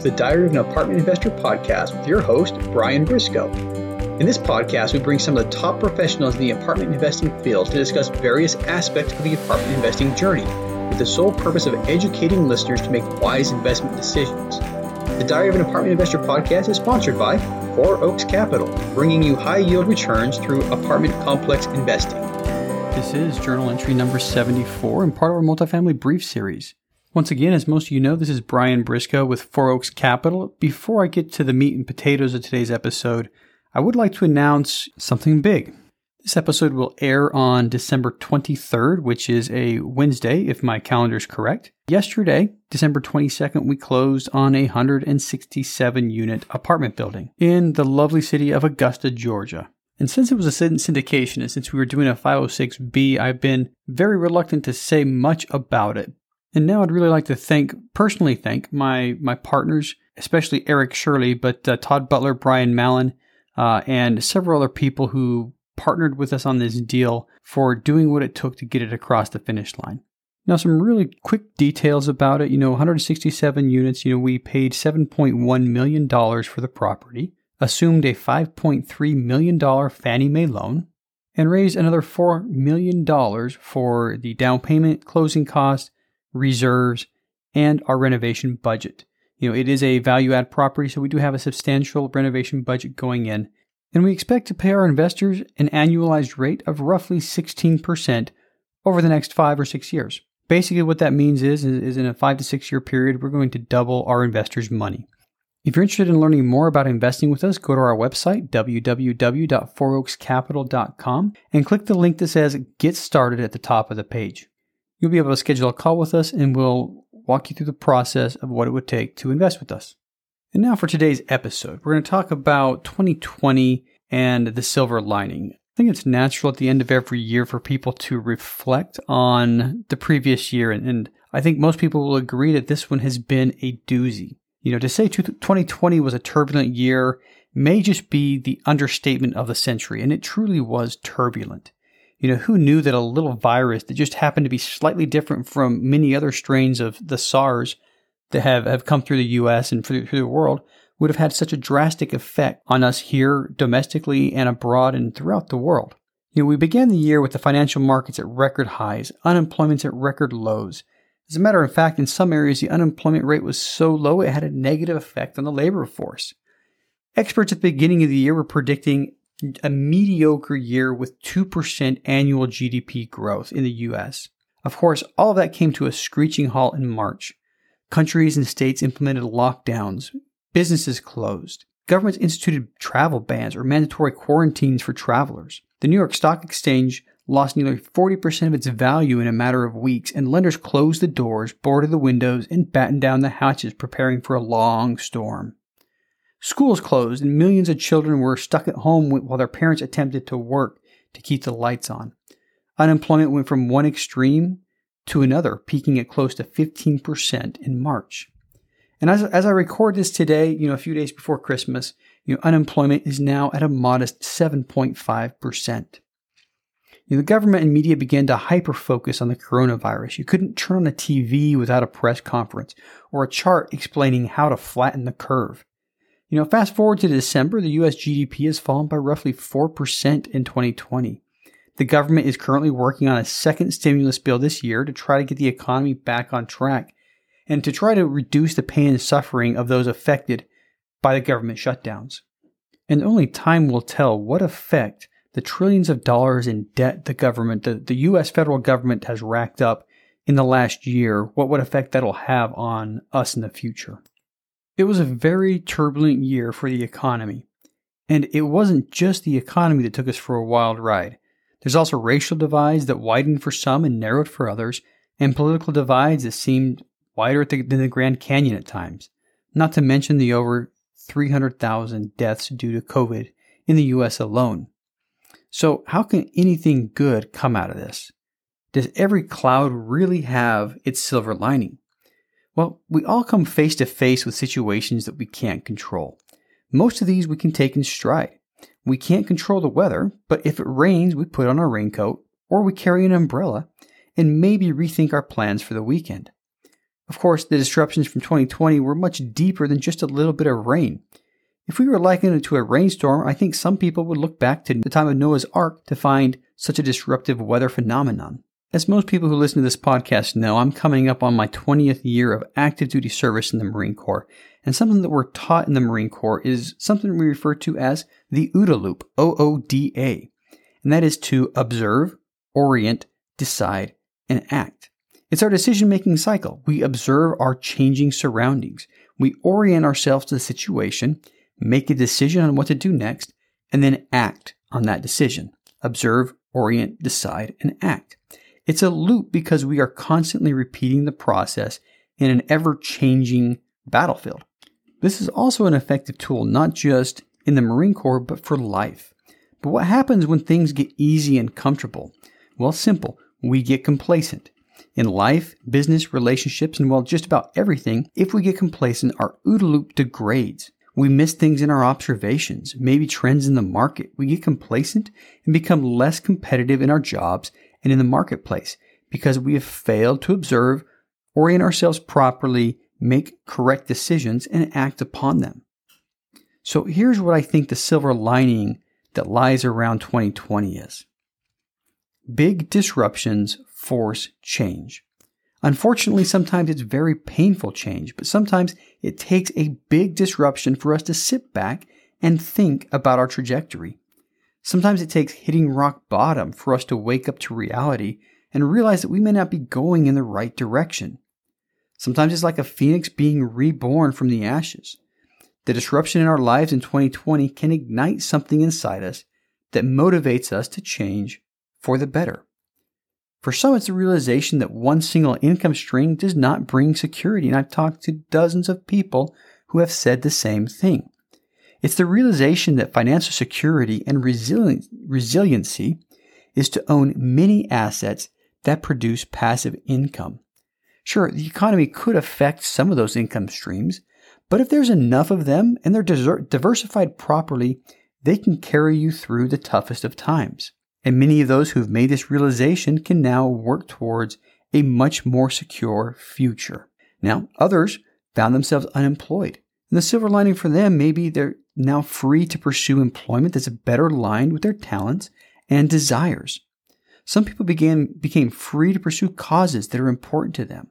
to the Diary of an Apartment Investor podcast with your host, Brian Briscoe. In this podcast, we bring some of the top professionals in the apartment investing field to discuss various aspects of the apartment investing journey with the sole purpose of educating listeners to make wise investment decisions. The Diary of an Apartment Investor podcast is sponsored by Four Oaks Capital, bringing you high yield returns through apartment complex investing. This is journal entry number 74 and part of our multifamily brief series. Once again, as most of you know, this is Brian Briscoe with Four Oaks Capital. Before I get to the meat and potatoes of today's episode, I would like to announce something big. This episode will air on December 23rd, which is a Wednesday, if my calendar is correct. Yesterday, December 22nd, we closed on a 167 unit apartment building in the lovely city of Augusta, Georgia. And since it was a syndication and since we were doing a 506B, I've been very reluctant to say much about it. And now I'd really like to thank, personally thank my, my partners, especially Eric Shirley, but uh, Todd Butler, Brian Mallon, uh, and several other people who partnered with us on this deal for doing what it took to get it across the finish line. Now, some really quick details about it. You know, 167 units, you know, we paid $7.1 million for the property, assumed a $5.3 million Fannie Mae loan, and raised another $4 million for the down payment, closing costs, reserves, and our renovation budget. You know, it is a value add property, so we do have a substantial renovation budget going in. And we expect to pay our investors an annualized rate of roughly 16% over the next five or six years. Basically, what that means is, is in a five to six year period, we're going to double our investors' money. If you're interested in learning more about investing with us, go to our website, www.fouroakscapital.com, and click the link that says Get Started at the top of the page. You'll be able to schedule a call with us and we'll walk you through the process of what it would take to invest with us. And now for today's episode, we're going to talk about 2020 and the silver lining. I think it's natural at the end of every year for people to reflect on the previous year. And, and I think most people will agree that this one has been a doozy. You know, to say 2020 was a turbulent year may just be the understatement of the century, and it truly was turbulent. You know, who knew that a little virus that just happened to be slightly different from many other strains of the SARS that have, have come through the US and through, through the world would have had such a drastic effect on us here domestically and abroad and throughout the world. You know, we began the year with the financial markets at record highs, unemployment's at record lows. As a matter of fact, in some areas, the unemployment rate was so low it had a negative effect on the labor force. Experts at the beginning of the year were predicting a mediocre year with 2% annual GDP growth in the US. Of course, all of that came to a screeching halt in March. Countries and states implemented lockdowns, businesses closed, governments instituted travel bans or mandatory quarantines for travelers. The New York Stock Exchange lost nearly 40% of its value in a matter of weeks, and lenders closed the doors, boarded the windows, and battened down the hatches, preparing for a long storm. Schools closed and millions of children were stuck at home while their parents attempted to work to keep the lights on. Unemployment went from one extreme to another, peaking at close to 15% in March. And as, as I record this today, you know, a few days before Christmas, you know, unemployment is now at a modest 7.5%. You know, the government and media began to hyper focus on the coronavirus. You couldn't turn on a TV without a press conference or a chart explaining how to flatten the curve. You know, fast forward to December, the US GDP has fallen by roughly 4% in 2020. The government is currently working on a second stimulus bill this year to try to get the economy back on track and to try to reduce the pain and suffering of those affected by the government shutdowns. And only time will tell what effect the trillions of dollars in debt the government, the, the US federal government has racked up in the last year, what what effect that'll have on us in the future. It was a very turbulent year for the economy. And it wasn't just the economy that took us for a wild ride. There's also racial divides that widened for some and narrowed for others, and political divides that seemed wider than the Grand Canyon at times. Not to mention the over 300,000 deaths due to COVID in the US alone. So, how can anything good come out of this? Does every cloud really have its silver lining? Well, we all come face to face with situations that we can't control. Most of these we can take in stride. We can't control the weather, but if it rains, we put on our raincoat or we carry an umbrella and maybe rethink our plans for the weekend. Of course, the disruptions from 2020 were much deeper than just a little bit of rain. If we were likening it to a rainstorm, I think some people would look back to the time of Noah's Ark to find such a disruptive weather phenomenon. As most people who listen to this podcast know, I'm coming up on my 20th year of active duty service in the Marine Corps, and something that we're taught in the Marine Corps is something we refer to as the OODA loop, O O D A, and that is to observe, orient, decide, and act. It's our decision making cycle. We observe our changing surroundings. We orient ourselves to the situation, make a decision on what to do next, and then act on that decision. Observe, orient, decide, and act. It's a loop because we are constantly repeating the process in an ever changing battlefield. This is also an effective tool not just in the Marine Corps, but for life. But what happens when things get easy and comfortable? Well, simple. We get complacent. In life, business, relationships, and well, just about everything, if we get complacent, our OODA loop degrades. We miss things in our observations, maybe trends in the market. We get complacent and become less competitive in our jobs and in the marketplace because we have failed to observe, orient ourselves properly, make correct decisions, and act upon them. So here's what I think the silver lining that lies around 2020 is. Big disruptions force change. Unfortunately, sometimes it's very painful change, but sometimes it takes a big disruption for us to sit back and think about our trajectory. Sometimes it takes hitting rock bottom for us to wake up to reality and realize that we may not be going in the right direction. Sometimes it's like a phoenix being reborn from the ashes. The disruption in our lives in 2020 can ignite something inside us that motivates us to change for the better. For some, it's the realization that one single income stream does not bring security, and I've talked to dozens of people who have said the same thing. It's the realization that financial security and resiliency is to own many assets that produce passive income. Sure, the economy could affect some of those income streams, but if there's enough of them and they're diversified properly, they can carry you through the toughest of times. And many of those who've made this realization can now work towards a much more secure future. Now, others found themselves unemployed. And the silver lining for them, maybe they're now free to pursue employment that's better aligned with their talents and desires. Some people began, became free to pursue causes that are important to them.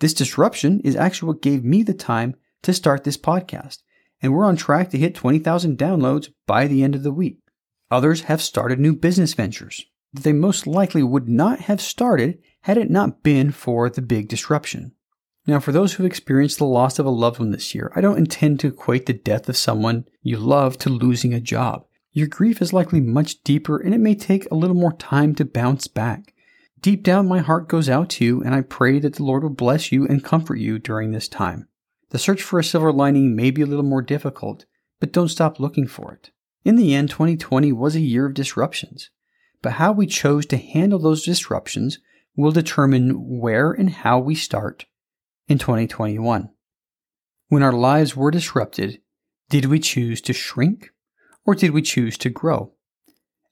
This disruption is actually what gave me the time to start this podcast, and we're on track to hit 20,000 downloads by the end of the week. Others have started new business ventures that they most likely would not have started had it not been for the big disruption. Now, for those who've experienced the loss of a loved one this year, I don't intend to equate the death of someone you love to losing a job. Your grief is likely much deeper and it may take a little more time to bounce back. Deep down, my heart goes out to you, and I pray that the Lord will bless you and comfort you during this time. The search for a silver lining may be a little more difficult, but don't stop looking for it. In the end, 2020 was a year of disruptions, but how we chose to handle those disruptions will determine where and how we start in 2021. When our lives were disrupted, did we choose to shrink or did we choose to grow?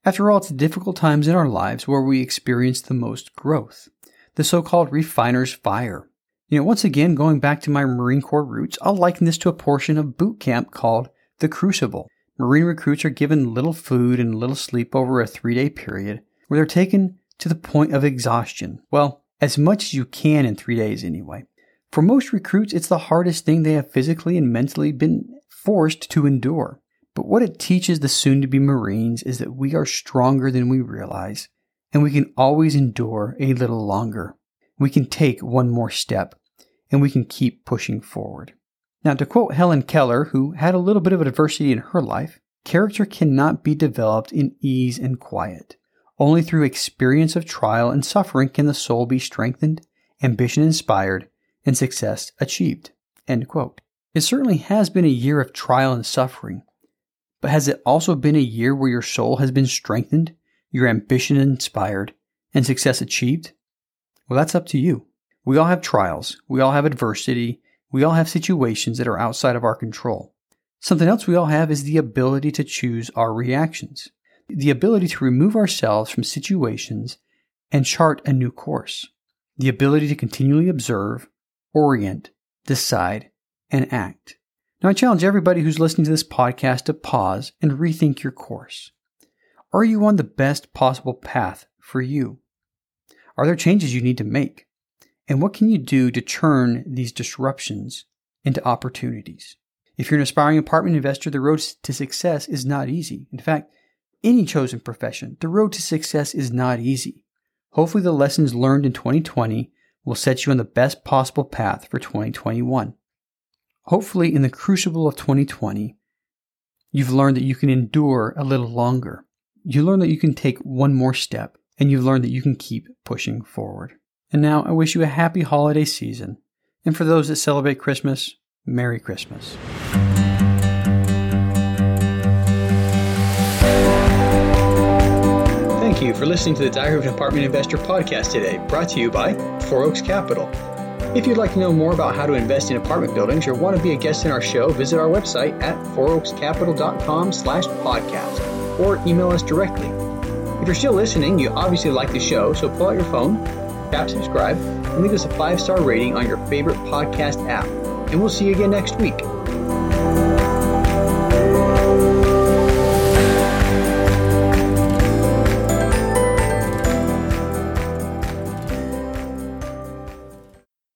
After all, it's difficult times in our lives where we experience the most growth, the so called refiner's fire. You know, once again, going back to my Marine Corps roots, I'll liken this to a portion of boot camp called the Crucible. Marine recruits are given little food and little sleep over a three day period where they're taken to the point of exhaustion. Well, as much as you can in three days anyway. For most recruits, it's the hardest thing they have physically and mentally been forced to endure. But what it teaches the soon to be Marines is that we are stronger than we realize, and we can always endure a little longer. We can take one more step, and we can keep pushing forward. Now, to quote Helen Keller, who had a little bit of adversity in her life, character cannot be developed in ease and quiet. Only through experience of trial and suffering can the soul be strengthened, ambition inspired, and success achieved. It certainly has been a year of trial and suffering, but has it also been a year where your soul has been strengthened, your ambition inspired, and success achieved? Well, that's up to you. We all have trials, we all have adversity, we all have situations that are outside of our control. Something else we all have is the ability to choose our reactions, the ability to remove ourselves from situations and chart a new course, the ability to continually observe, orient, decide, and act. Now, I challenge everybody who's listening to this podcast to pause and rethink your course. Are you on the best possible path for you? Are there changes you need to make? And what can you do to turn these disruptions into opportunities? If you're an aspiring apartment investor, the road to success is not easy. In fact, any chosen profession, the road to success is not easy. Hopefully, the lessons learned in 2020 will set you on the best possible path for 2021. Hopefully, in the crucible of 2020, you've learned that you can endure a little longer. You learn that you can take one more step, and you've learned that you can keep pushing forward. And now I wish you a happy holiday season. And for those that celebrate Christmas, Merry Christmas. You for listening to the Diary of an Apartment Investor podcast today, brought to you by Four Oaks Capital. If you'd like to know more about how to invest in apartment buildings or want to be a guest in our show, visit our website at fouroakscapital.com slash podcast or email us directly. If you're still listening, you obviously like the show, so pull out your phone, tap subscribe, and leave us a five-star rating on your favorite podcast app. And we'll see you again next week.